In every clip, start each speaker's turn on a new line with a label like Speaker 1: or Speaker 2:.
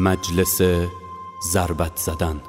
Speaker 1: مجلس ضربت زدن.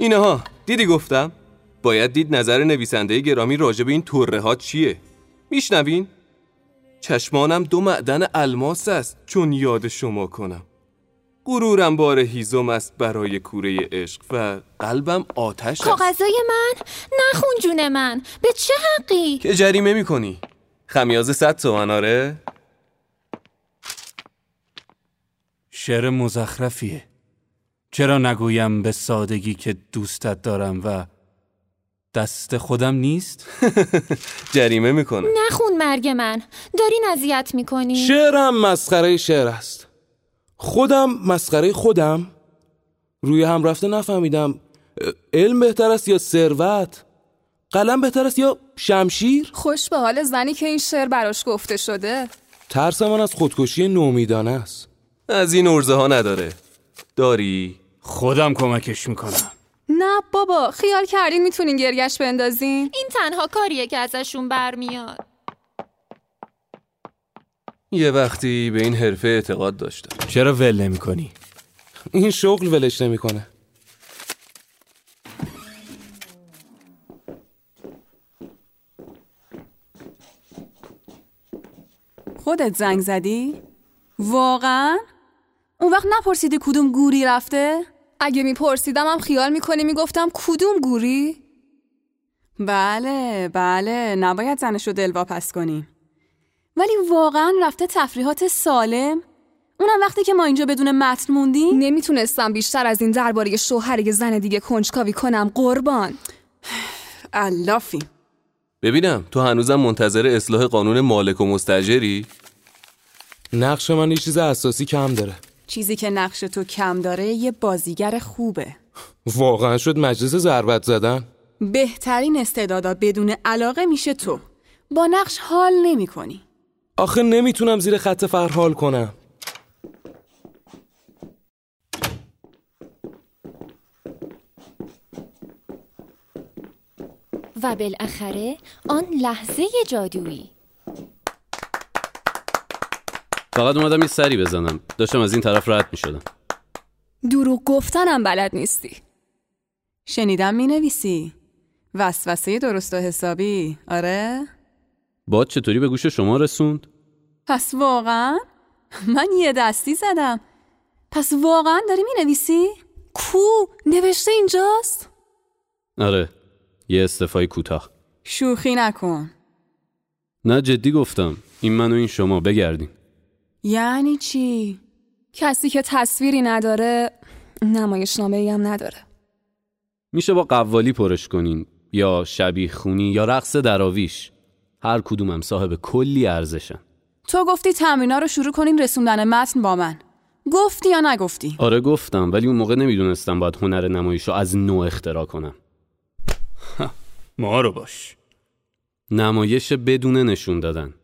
Speaker 2: اینها دیدی گفتم؟ باید دید نظر نویسنده گرامی راجع به این طره ها چیه. میشنوین؟ چشمانم دو معدن الماس است چون یاد شما کنم. غرورم بار هیزم است برای کوره عشق و قلبم آتش است.
Speaker 3: کاغذای من؟ نخون جون من به چه حقی؟
Speaker 2: که جریمه می‌کنی. خمیازه صد تومن آره؟
Speaker 1: شعر مزخرفیه. چرا نگویم به سادگی که دوستت دارم و دست خودم نیست؟
Speaker 2: جریمه می‌کنه.
Speaker 3: نخون مرگ من. دارین اذیت می‌کنی؟
Speaker 4: شعرم مسخره شعر است. خودم مسخره خودم؟ روی هم رفته نفهمیدم. علم بهتر است یا ثروت؟ قلم بهتر است یا شمشیر؟
Speaker 5: خوش به حال زنی که این شعر براش گفته شده.
Speaker 4: ترس من از خودکشی نومیدانه است.
Speaker 2: از این ارزه ها نداره. داری؟
Speaker 1: خودم کمکش می‌کنم
Speaker 5: نه بابا خیال کردین می‌تونین گرگش بندازین
Speaker 3: این تنها کاریه که ازشون برمیاد
Speaker 2: یه وقتی به این حرفه اعتقاد داشتم
Speaker 1: چرا ول نمی کنی؟
Speaker 4: این شغل ولش نمی‌کنه
Speaker 5: خودت زنگ زدی؟ واقعا؟ اون وقت نپرسیدی کدوم گوری رفته؟ اگه میپرسیدم هم خیال می‌کنی می‌گفتم کدوم گوری؟ بله بله نباید زنش رو دلواپس کنیم ولی واقعا رفته تفریحات سالم؟ اونم وقتی که ما اینجا بدون متن موندیم؟ نمی‌تونستم بیشتر از این درباره شوهر یه زن دیگه کنجکاوی کنم قربان علافی
Speaker 2: ببینم تو هنوزم منتظر اصلاح قانون مالک و مستجری
Speaker 4: نقش من یه چیز اساسی کم داره
Speaker 5: چیزی که نقش تو کم داره یه بازیگر خوبه.
Speaker 4: واقعا شد مجلس ضربت زدن؟
Speaker 5: بهترین استعدادا بدون علاقه میشه تو. با نقش حال نمی کنی.
Speaker 4: آخه نمی‌تونم زیر خط فر حال کنم.
Speaker 3: و بالاخره آن لحظه جادویی.
Speaker 1: فقط اومدم یه سری بزنم داشتم از این طرف رد می شدم
Speaker 5: دروغ گفتنم بلد نیستی شنیدم می نویسی وسوسه درست و حسابی آره؟
Speaker 1: باد چطوری به گوش شما رسوند؟
Speaker 5: پس واقعا؟ من یه دستی زدم پس واقعا داری می نویسی؟ کو نوشته اینجاست؟
Speaker 1: آره یه استفای کوتاه
Speaker 5: شوخی نکن
Speaker 1: نه جدی گفتم این من و این شما بگردیم
Speaker 5: یعنی چی؟ کسی که تصویری نداره نمایشنامه ای هم نداره.
Speaker 1: میشه با قوالی پرش کنین یا شبیه خونی یا رقص دراویش. هر کدومم صاحب کلی ارزشن.
Speaker 5: تو گفتی تمرینا رو شروع کنین رسوندن متن با من. گفتی یا نگفتی؟
Speaker 1: آره گفتم ولی اون موقع نمی‌دونستم باید هنر نمایش رو از نو اختراع کنم. ما رو باش. نمایش بدون نشون دادن.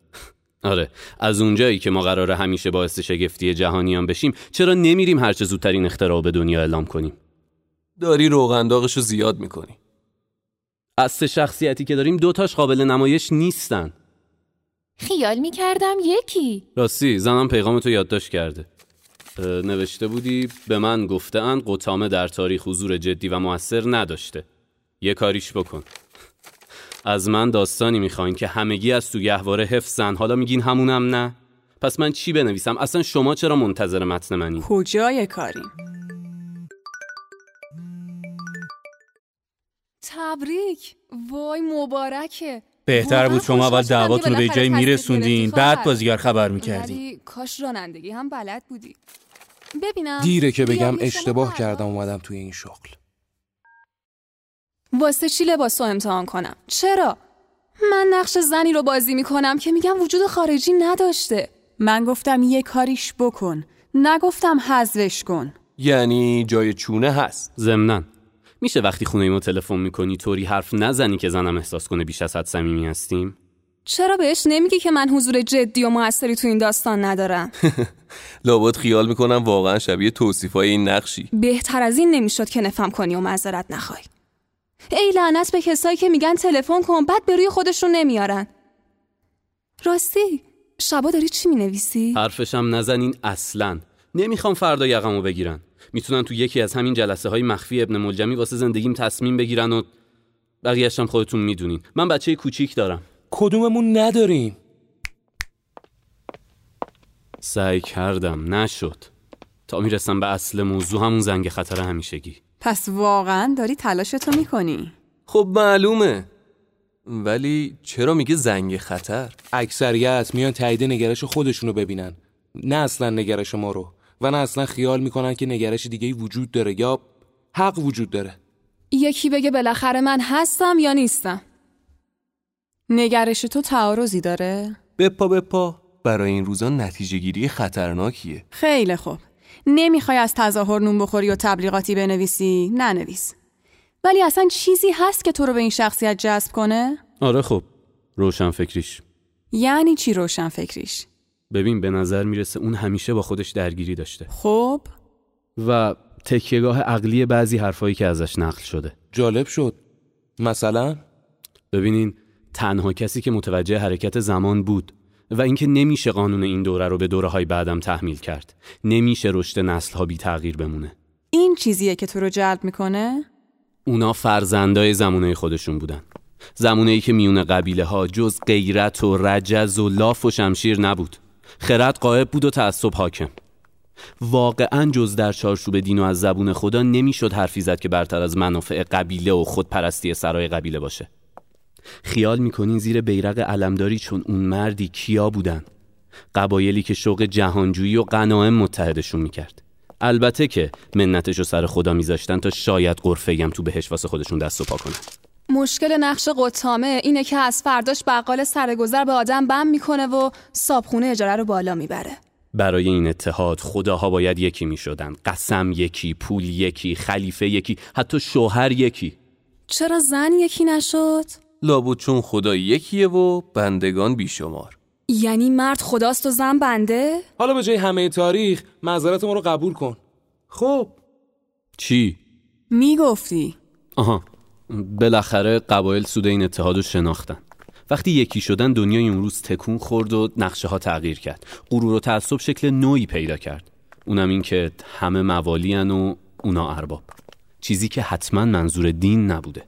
Speaker 1: آره. از اونجایی که ما قراره همیشه باعث شگفتی جهانیان بشیم چرا نمیریم هرچه زودتر این اختراع به دنیا اعلام کنیم؟
Speaker 2: داری روغنداغشو زیاد می‌کنی.
Speaker 1: از سه شخصیتی که داریم دوتاش قابل نمایش نیستن.
Speaker 3: خیال می‌کردم یکی.
Speaker 1: راستی زنم پیغام تو یادداشت کرده. نوشته بودی به من گفتهاند قطامه در تاریخ حضور جدی و موثر نداشته. یه کاریش بکن. از من داستانی می‌خواین که همگی از تو گهواره حفظن. حالا میگین همونم نه؟ پس من چی بنویسم؟ اصلا شما چرا منتظر متن منی؟
Speaker 5: کجای کاریم؟ تبریک. وای مبارکه.
Speaker 6: بهتر بود شما اول دعواتون رو به جایی میرسوندین
Speaker 5: گرفتی
Speaker 6: بعد. بازیگر خبر می‌کردین
Speaker 5: ولی کاش رانندگی هم بلد بودی. ببینم
Speaker 4: دیره که بگم اشتباه. کردم اومدم توی این شغل.
Speaker 5: واسه چی لباس رو امتحان کنم؟ چرا؟ من نقش زنی رو بازی می‌کنم که میگم وجود خارجی نداشته. من گفتم یه کاریش بکن. نگفتم حذفش کن.
Speaker 2: یعنی جای چونه هست.
Speaker 1: ضمناً میشه وقتی خونه ما تلفن می‌کنی طوری حرف نزنی که زنم احساس کنه بیش از حد صمیمی هستیم؟
Speaker 5: چرا بهش نمیگی که من حضور جدی و موثری تو این داستان ندارم؟
Speaker 2: لابد خیال می‌کنم واقعا شبیه توصیفای این نقشی.
Speaker 5: بهتر از این نمی‌شد که نفهم کنی و معذرت نخوای. ای لعنت به کسایی که میگن تلفن کن بعد به روی خودشون نمیارن. راستی شبا داری چی می‌نویسی؟
Speaker 1: حرفشم نزنین اصلا. نمی‌خوام فردا یقمو بگیرن. می‌تونن تو یکی از همین جلسه های مخفی ابن ملجمی واسه زندگیم تصمیم بگیرن و بقیه‌اش هم خودتون می‌دونین. من بچه کوچیک دارم.
Speaker 4: کدوممون نداریم؟
Speaker 1: سعی کردم. نشد. تا می‌رسم به اصل موضوع همون زنگ خطر همیشگی.
Speaker 5: پس واقعا داری تلاشتو می‌کنی؟
Speaker 2: خب معلومه. ولی چرا میگه زنگ خطر؟
Speaker 4: اکثریت میان تایید نگرش خودشونو ببینن. نه اصلا نگرش ما رو و نه اصلا خیال می‌کنن که نگرش دیگه وجود داره یا حق وجود داره.
Speaker 5: یکی بگه بالاخره من هستم یا نیستم. نگرش تو تعارضی داره؟
Speaker 2: بپا بپا. برای این روزا نتیجه گیری خطرناکیه.
Speaker 5: خیلی خوب. نمی‌خوای از تظاهر نون بخوری و تبلیغاتی بنویسی؟ ننویس. ولی اصلا چیزی هست که تو رو به این شخصیت جذب کنه؟
Speaker 1: آره خب روشن فکریش
Speaker 5: یعنی چی روشن فکریش
Speaker 1: ببین به نظر می‌رسه اون همیشه با خودش درگیری داشته.
Speaker 5: خب؟
Speaker 1: و تکیهگاه عقلی بعضی حرفایی که ازش نقل شده.
Speaker 4: جالب شد. مثلا؟
Speaker 1: ببینین تنها کسی که متوجه حرکت زمان بود و اینکه نمیشه قانون این دوره رو به دوره های بعدم تحمیل کرد. نمیشه رشد نسل ها بی تغییر بمونه.
Speaker 5: این چیزیه که تو رو جلب می‌کنه؟
Speaker 1: اونا فرزندای زمونه خودشون بودن. زمونه ای که میون قبیله ها جز غیرت و رجز و لاف و شمشیر نبود. خرد قائب بود و تعصب حاکم. واقعا جز در چارچوب دین و از زبون خدا نمی‌شد حرفی زد که برتر از منافع قبیله و خودپرستی سرای قبیله باشه. خیال می‌کنین زیر بیرق علمداری چون اون مردی کیا بودن؟ قبایلی که شوق جهانجویی و غنایم متحدشون می‌کرد. البته که منتشو سر خدا میذاشتن تا شاید قرفه تو بهش واسه خودشون دست و پا کنن.
Speaker 5: مشکل نقش قطامه اینه که از فرداش بقال سرگذر به آدم بم می‌کنه و صابخونه اجاره رو بالا می‌بره.
Speaker 1: برای این اتحاد خداها باید یکی می شدن قسم یکی پول یکی خلیفه یکی حتی شوهر یکی.
Speaker 5: چرا زن یکی نشد؟
Speaker 2: لابد چون خدا یکیه و بندگان بیشمار.
Speaker 5: یعنی مرد خداست و زن بنده؟
Speaker 4: حالا به جای همه تاریخ معذرت ما رو قبول کن. خب.
Speaker 1: چی؟
Speaker 5: می‌گفتی.
Speaker 1: آها. بالاخره قبایل سود این اتحاد رو شناختن. وقتی یکی شدن دنیای اون روز تکون خورد و نقشه ها تغییر کرد. غرور و تعصب شکل نوعی پیدا کرد. اونم این که همه موالین و اونا ارباب. چیزی که حتما منظور دین نبوده.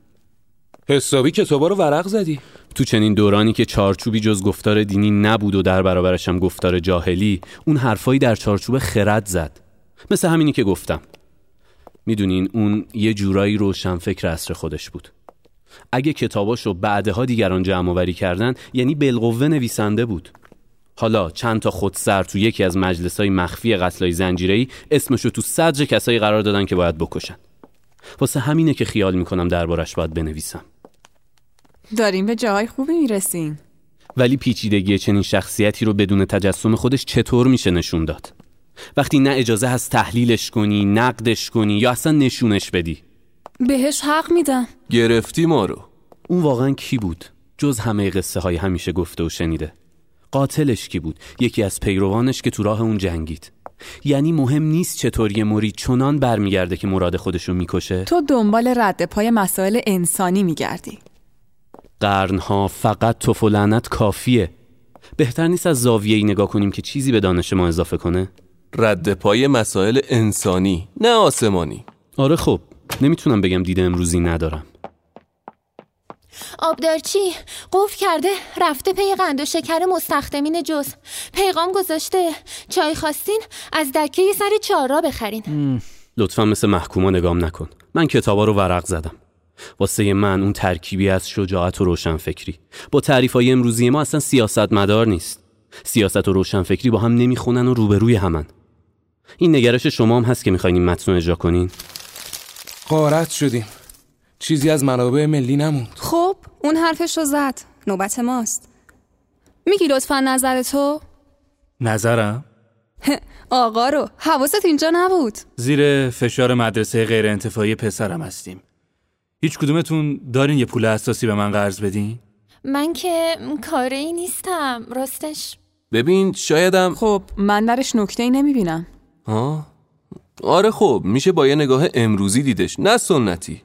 Speaker 4: حسابی کتابا رو ورق زدی.
Speaker 1: تو چنین دورانی که چارچوبی جز گفتار دینی نبود و در برابرش هم گفتار جاهلی اون حرفایی در چارچوب خرد زد. مثل همینی که گفتم. می‌دونین اون یه جورایی روشن فکر عصر خودش بود. اگه کتاباشو بعدها دیگران جمع آوری کردن یعنی بالقوه نویسنده بود. حالا چند تا خودسر تو یکی از مجلسای مخفی قتلای زنجیره‌ای اسمشو تو صدر کسایی قرار دادن که باید بکشن. واسه همینه که خیال می‌کنم دربارش باید بنویسم.
Speaker 5: داریم به جاهای خوبی می‌رسیم.
Speaker 1: ولی پیچیدگی چنین شخصیتی رو بدون تجسم خودش چطور میشه نشون داد؟ وقتی نه اجازه هست تحلیلش کنی نقدش کنی یا اصلا نشونش بدی؟
Speaker 5: بهش حق میدم.
Speaker 2: گرفتی ما رو.
Speaker 1: اون واقعا کی بود؟ جز همه قصه های همیشه گفته و شنیده. قاتلش کی بود؟ یکی از پیروانش که تو راه اون جنگید. یعنی مهم نیست چطور یه مرید چنان برمیگرده که مراد خودشو می‌کشه؟
Speaker 5: تو دنبال رد پای مسائل انسانی میگردی.
Speaker 1: قرنها فقط توف و لعنت کافیه. بهتر نیست از زاویه ای نگاه کنیم که چیزی به دانش ما اضافه کنه؟
Speaker 2: رد پای مسائل انسانی نه آسمانی.
Speaker 1: آره خب نمی‌تونم بگم دیده امروزی ندارم.
Speaker 3: آبدارچی قفل کرده رفته پی قند و شکر مستخدمین جز. پیغام گذاشته چای خواستین از دکه سر چهار را بخرین
Speaker 1: لطفا مثل محکوما نگام نکن. من کتابا رو ورق زدم.
Speaker 7: واسه من اون ترکیبی از شجاعت و روشنفکری. با تعریف های امروزی ما اصلا سیاست مدار نیست. سیاست و روشنفکری با هم نمی‌خونن و روبروی همن. این نگرش شما هم هست که می‌خواین این متن اجرا کنین؟
Speaker 4: قارت شدیم. چیزی از منابع ملی نموند.
Speaker 5: خب اون حرفش رو زد. نوبت ماست. میگی لطفا نظر تو؟
Speaker 6: نظرم؟
Speaker 5: آقا رو حواست اینجا نبود.
Speaker 6: زیر فشار مدرسه غیر انتفاعی پسرم هستیم. هیچ کدومتون دارین یه پول اساسی به من قرض بدین؟
Speaker 3: من که کاره ای نیستم راستش.
Speaker 2: ببین شایدم
Speaker 5: خب من درش نکته ای نمی‌بینم.
Speaker 2: ها؟ آره خب میشه با یه نگاه امروزی دیدش نه سنتی.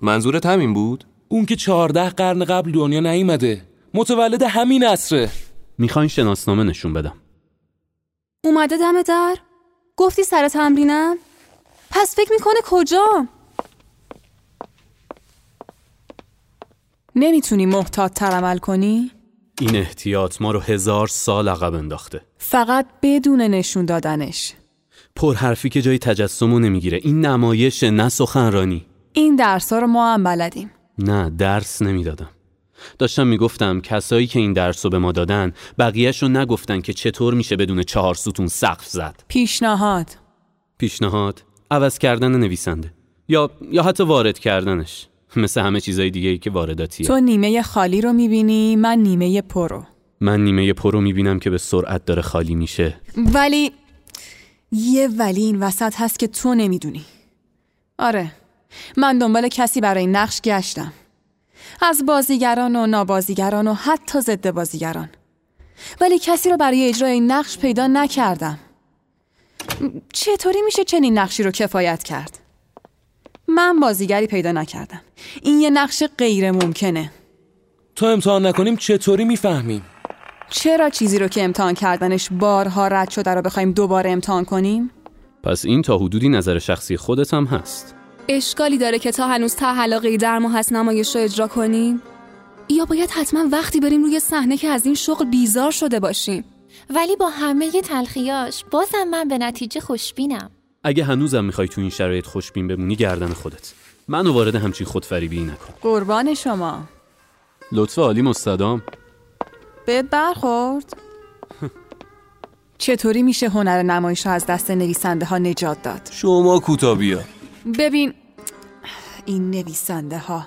Speaker 2: منظورت همین بود؟
Speaker 4: اون که چهارده قرن قبل دنیا نیومده. متولد همین عصره.
Speaker 7: می‌خواین شناسنامه نشون بدم.
Speaker 5: اومده دم در؟ گفتی سر تمرینم؟ پس فکر می‌کنه کجا نمی‌تونی محتاط تر عمل کنی؟
Speaker 7: این احتیاط ما رو هزار سال عقب انداخته.
Speaker 5: فقط بدون نشون دادنش.
Speaker 7: پر حرفی که جای تجسمو نمی‌گیره. این نمایش نه سخنرانی.
Speaker 5: این درس رو ما هم بلدیم.
Speaker 7: نه درس نمی‌دادم. داشتم می‌گفتم کسایی که این درس رو به ما دادن بقیهش رو نگفتن که چطور میشه بدون چهار ستون سقف زد.
Speaker 5: پیشنهاد.
Speaker 7: پیشنهاد؟ عوض کردن نویسنده. یا یا حتی وارد کردنش. مثل همه چیزای دیگه ای که وارداتیه.
Speaker 5: تو نیمه خالی رو می‌بینی من نیمه پرو
Speaker 7: من نیمه پرو می‌بینم که به سرعت داره خالی میشه.
Speaker 5: ولی یه ولی این وسط هست که تو نمی‌دونی. آره من دنبال کسی برای نقش گشتم. از بازیگران و نابازیگران و حتی ضد بازیگران. ولی کسی رو برای اجرای این نقش پیدا نکردم. چطوری میشه چنین نقشی رو کفایت کرد؟ من بازیگری پیدا نکردم. این یه نقش غیر ممکنه.
Speaker 4: تا امتحان نکنیم چطوری می‌فهمیم؟
Speaker 5: چرا چیزی رو که امتحان کردنش بارها رد شده رو بخوایم دوباره امتحان کنیم؟
Speaker 7: پس این تا حدودی نظر شخصی خودت هم هست.
Speaker 5: اشکالی داره که تا هنوز تا حلاقه در ما هست نمایش رو اجرا کنیم؟ یا باید حتما وقتی بریم روی صحنه که از این شغل بیزار شده باشیم؟
Speaker 3: ولی با همه تلخیاش بازم من به نتیجه خوشبینم.
Speaker 7: اگه هنوزم می‌خوای تو این شرایط خوشبین بمونی گردن خودت. منو وارد همچین خودفریبی نکن.
Speaker 5: قربان شما.
Speaker 7: لطف عالی مستدام.
Speaker 5: بهت برخورد؟ چطوری میشه هنر نمایش رو از دست نویسنده ها نجات داد؟
Speaker 2: شما کوتاه بیا
Speaker 5: ببین این نویسنده ها